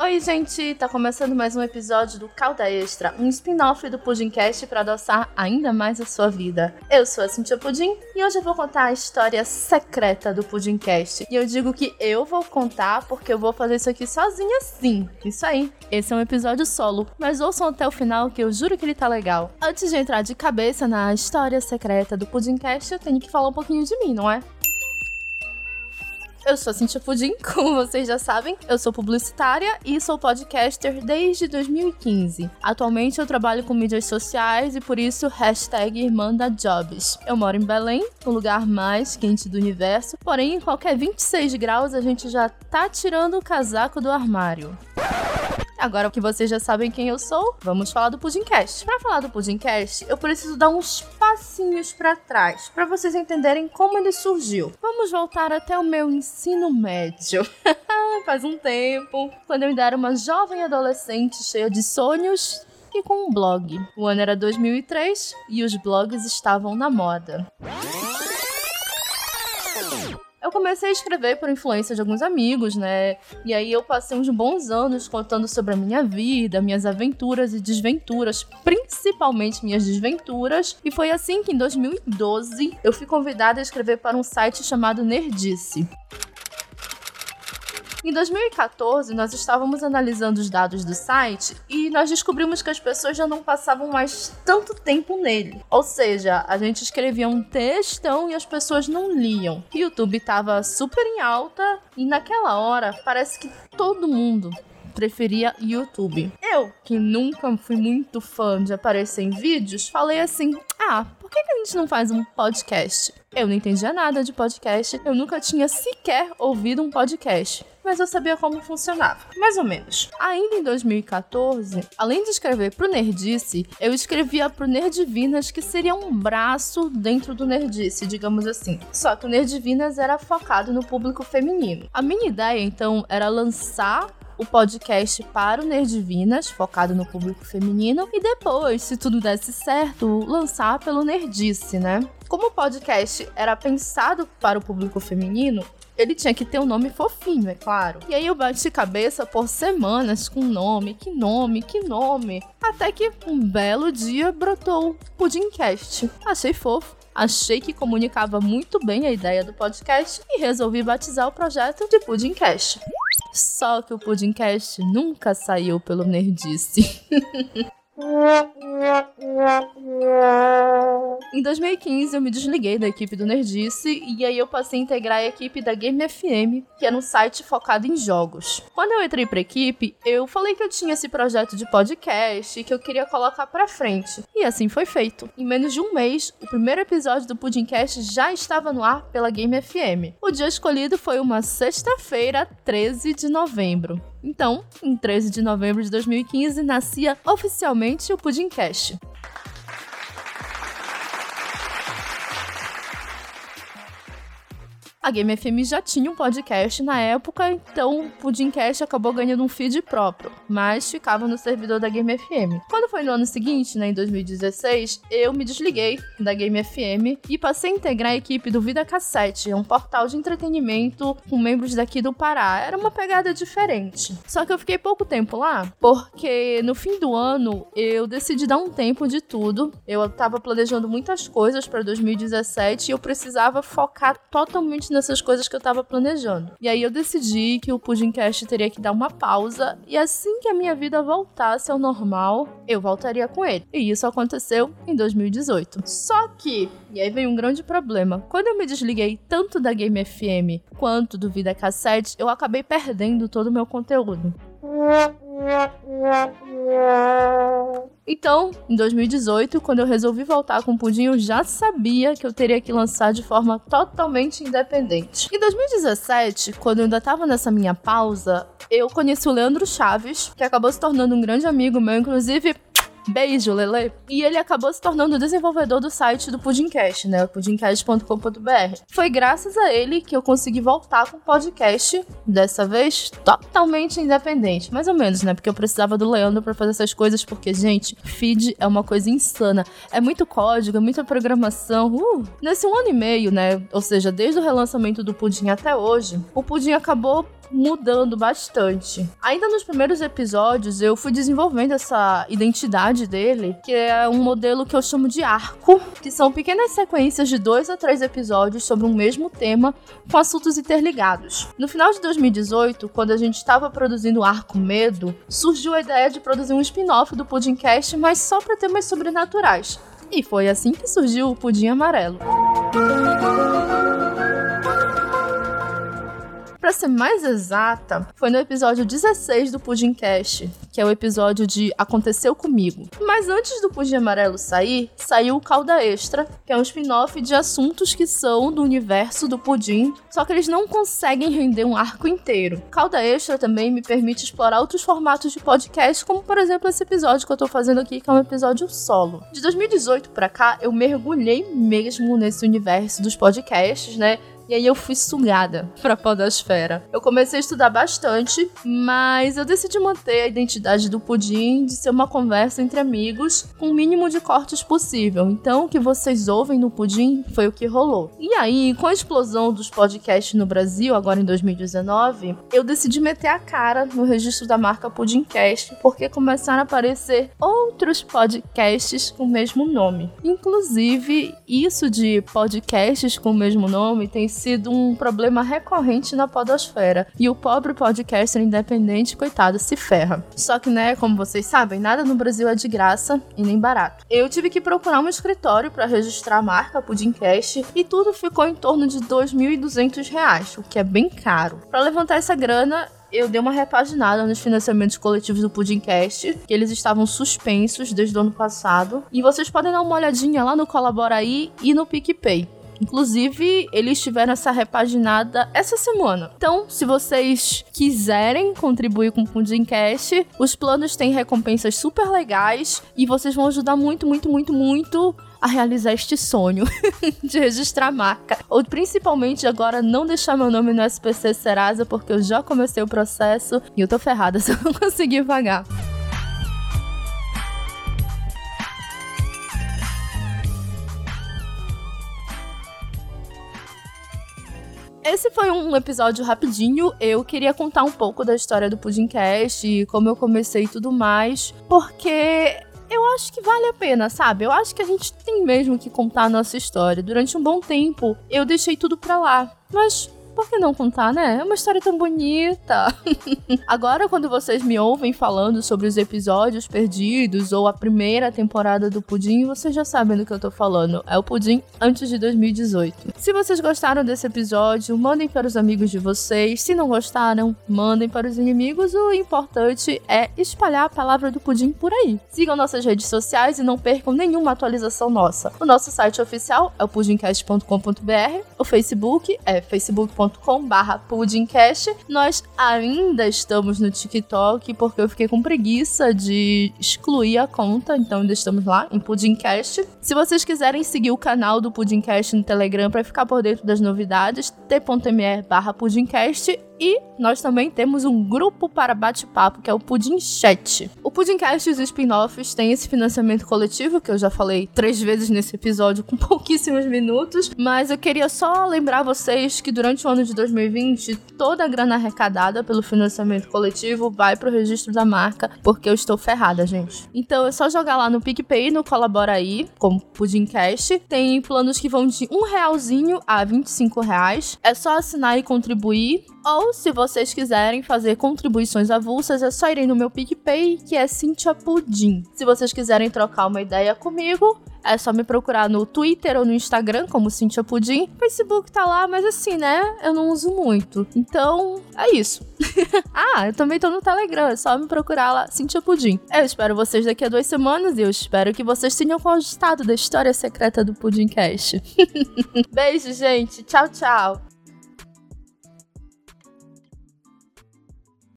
Oi, gente! Tá começando mais um episódio do Calda Extra, um spin-off do Pudimcast para adoçar ainda mais a sua vida. Eu sou a Cintia Pudim e hoje eu vou contar a história secreta do Pudimcast. E eu digo que eu vou contar porque eu vou fazer isso aqui sozinha sim. Isso aí. Esse é um episódio solo, mas ouçam até o final que eu juro que ele tá legal. Antes de entrar de cabeça na história secreta do Pudimcast, eu tenho que falar um pouquinho de mim, não é? Eu sou a Cintia Pudim, como vocês já sabem. Eu sou publicitária e sou podcaster desde 2015. Atualmente eu trabalho com mídias sociais e por isso hashtag Irmã da Jobs. Eu moro em Belém, o lugar mais quente do universo, porém em qualquer 26 graus a gente já tá tirando o casaco do armário. Agora que vocês já sabem quem eu sou, vamos falar do Pudimcast. Para falar do Pudimcast, eu preciso dar uns passinhos para trás, para vocês entenderem como ele surgiu. Vamos voltar até o meu ensino médio. Faz um tempo, quando eu ainda era uma jovem adolescente cheia de sonhos e com um blog. O ano era 2003 e os blogs estavam na moda. Eu comecei a escrever por influência de alguns amigos, né? E aí eu passei uns bons anos contando sobre a minha vida, minhas aventuras e desventuras, principalmente minhas desventuras. E foi assim que em 2012 eu fui convidada a escrever para um site chamado Nerdice. Em 2014, nós estávamos analisando os dados do site e nós descobrimos que as pessoas já não passavam mais tanto tempo nele. Ou seja, a gente escrevia um textão e as pessoas não liam. O YouTube estava super em alta e naquela hora parece que todo mundo preferia YouTube. Eu, que nunca fui muito fã de aparecer em vídeos, falei assim: ah, por que, a gente não faz um podcast? Eu não entendia nada de podcast, eu nunca tinha sequer ouvido um podcast mas eu sabia como funcionava, mais ou menos. Ainda em 2014, além de escrever pro Nerdice, eu escrevia pro Nerdivinas, que seria um braço dentro do Nerdice, digamos assim. Só que o Nerdivinas era focado no público feminino. A minha ideia, então, era lançar o podcast para o Nerdivinas, focado no público feminino, e depois, se tudo desse certo, lançar pelo Nerdice, né? Como o podcast era pensado para o público feminino, ele tinha que ter um nome fofinho, é claro. E aí eu bati cabeça por semanas com nome, que nome, que nome. Até que um belo dia brotou o Pudimcast. Achei fofo. Achei que comunicava muito bem a ideia do podcast e resolvi batizar o projeto de Pudimcast. Só que o Pudimcast nunca saiu pelo Nerdice. Em 2015, eu me desliguei da equipe do Nerdice e aí eu passei a integrar a equipe da Game FM, que era um site focado em jogos. Quando eu entrei pra equipe, eu falei que eu tinha esse projeto de podcast e que eu queria colocar pra frente. E assim foi feito. Em menos de um mês, o primeiro episódio do Pudimcast já estava no ar pela Game FM. O dia escolhido foi uma sexta-feira, 13 de novembro. Então, em 13 de novembro de 2015, nascia oficialmente o Pudimcast. A Game FM já tinha um podcast na época, então o Pudimcast acabou ganhando um feed próprio, mas ficava no servidor da Game FM. Quando foi no ano seguinte, né, em 2016, eu me desliguei da Game FM e passei a integrar a equipe do Vida Cassete, um portal de entretenimento com membros daqui do Pará. Era uma pegada diferente. Só que eu fiquei pouco tempo lá, porque no fim do ano eu decidi dar um tempo de tudo. Eu tava planejando muitas coisas para 2017 e eu precisava focar totalmente nessas coisas que eu tava planejando. E aí eu decidi que o Pudimcast teria que dar uma pausa e assim que a minha vida voltasse ao normal, eu voltaria com ele. E isso aconteceu em 2018. Só que, e aí vem um grande problema, quando eu me desliguei tanto da Game FM quanto do Vida Cassete, eu acabei perdendo todo o meu conteúdo. Então, em 2018, quando eu resolvi voltar com o Pudim, eu já sabia que eu teria que lançar de forma totalmente independente. Em 2017, quando eu ainda tava nessa minha pausa, eu conheci o Leandro Chaves, que acabou se tornando um grande amigo meu, inclusive Beijo, Lele. E ele acabou se tornando desenvolvedor do site do Pudimcast, né? pudimcast.com.br. Foi graças a ele que eu consegui voltar com o podcast, dessa vez totalmente independente. Mais ou menos, né? Porque eu precisava do Leandro para fazer essas coisas, porque, gente, feed é uma coisa insana. É muito código, é muita programação. Uh! Nesse um ano e meio, né? Ou seja, desde o relançamento do Pudim até hoje, o Pudim acabou mudando bastante. Ainda nos primeiros episódios, eu fui desenvolvendo essa identidade dele, que é um modelo que eu chamo de arco, que são pequenas sequências de dois a três episódios sobre um mesmo tema, com assuntos interligados. No final de 2018, quando a gente estava produzindo o arco Medo, surgiu a ideia de produzir um spin-off do Pudimcast, mas só para temas sobrenaturais. E foi assim que surgiu o Pudim Amarelo. Ser mais exata, foi no episódio 16 do Pudimcast, que é o episódio de Aconteceu Comigo. Mas antes do Pudim Amarelo sair, saiu o Calda Extra, que é um spin-off de assuntos que são do universo do Pudim, só que eles não conseguem render um arco inteiro. Calda Extra também me permite explorar outros formatos de podcast, como por exemplo esse episódio que eu tô fazendo aqui, que é um episódio solo. De 2018 para cá, eu mergulhei mesmo nesse universo dos podcasts, né? E aí eu fui sugada pra podosfera. Eu comecei a estudar bastante, mas eu decidi manter a identidade do pudim de ser uma conversa entre amigos com o mínimo de cortes possível. Então, o que vocês ouvem no pudim foi o que rolou. E aí, com a explosão dos podcasts no Brasil, agora em 2019, eu decidi meter a cara no registro da marca Pudimcast, porque começaram a aparecer outros podcasts com o mesmo nome. Inclusive, isso de podcasts com o mesmo nome tem sido um problema recorrente na podosfera. E o pobre podcaster independente, coitado, se ferra. Só que, né, como vocês sabem, nada no Brasil é de graça e nem barato. Eu tive que procurar um escritório para registrar a marca Pudimcast e tudo ficou em torno de R$ 2.200, o que é bem caro. Para levantar essa grana, eu dei uma repaginada nos financiamentos coletivos do Pudimcast, que eles estavam suspensos desde o ano passado. E vocês podem dar uma olhadinha lá no Colabora aí e no PicPay. Inclusive, eles tiveram essa repaginada essa semana. Então, se vocês quiserem contribuir com o Pudimcast, os planos têm recompensas super legais e vocês vão ajudar muito, muito, muito, muito a realizar este sonho de registrar marca. Ou principalmente agora não deixar meu nome no SPC Serasa, porque eu já comecei o processo e eu tô ferrada se eu não conseguir pagar. Esse foi um episódio rapidinho. Eu queria contar um pouco da história do Pudimcast, como eu comecei e tudo mais, porque eu acho que vale a pena, sabe? Eu acho que a gente tem mesmo que contar a nossa história. Durante um bom tempo, eu deixei tudo pra lá. Mas por que não contar, né? É uma história tão bonita. Agora, quando vocês me ouvem falando sobre os episódios perdidos ou a primeira temporada do Pudim, vocês já sabem do que eu tô falando. É o Pudim antes de 2018. Se vocês gostaram desse episódio, mandem para os amigos de vocês. Se não gostaram, mandem para os inimigos. O importante é espalhar a palavra do Pudim por aí. Sigam nossas redes sociais e não percam nenhuma atualização nossa. O nosso site oficial é o pudimcast.com.br. O Facebook é facebook.com youtube.com/barra pudimcast. Nós ainda estamos no TikTok porque eu fiquei com preguiça de excluir a conta, então ainda estamos lá em Pudimcast. Se vocês quiserem seguir o canal do Pudimcast no Telegram para ficar por dentro das novidades, t.me/pudimcast e nós também temos um grupo para bate-papo, que é o Pudim Chat. O Pudimcast e os spin-offs têm esse financiamento coletivo, que eu já falei três vezes nesse episódio, com pouquíssimos minutos. Mas eu queria só lembrar vocês que durante o ano de 2020, toda a grana arrecadada pelo financiamento coletivo vai para o registro da marca, porque eu estou ferrada, gente. Então é só jogar lá no PicPay, no Colabora aí, como Pudimcast. Tem planos que vão de um realzinho a 25 reais. É só assinar e contribuir. Ou se vocês quiserem fazer contribuições avulsas, é só irem no meu PicPay, que é Cintia Pudim. Se vocês quiserem trocar uma ideia comigo, é só me procurar no Twitter ou no Instagram, como Cintia Pudim. Facebook tá lá, mas assim, né? Eu não uso muito. Então, é isso. ah, eu também tô no Telegram, é só me procurar lá, Cintia Pudim. Eu espero vocês daqui a duas semanas e eu espero que vocês tenham gostado da história secreta do Pudimcast. Beijo, gente. Tchau, tchau.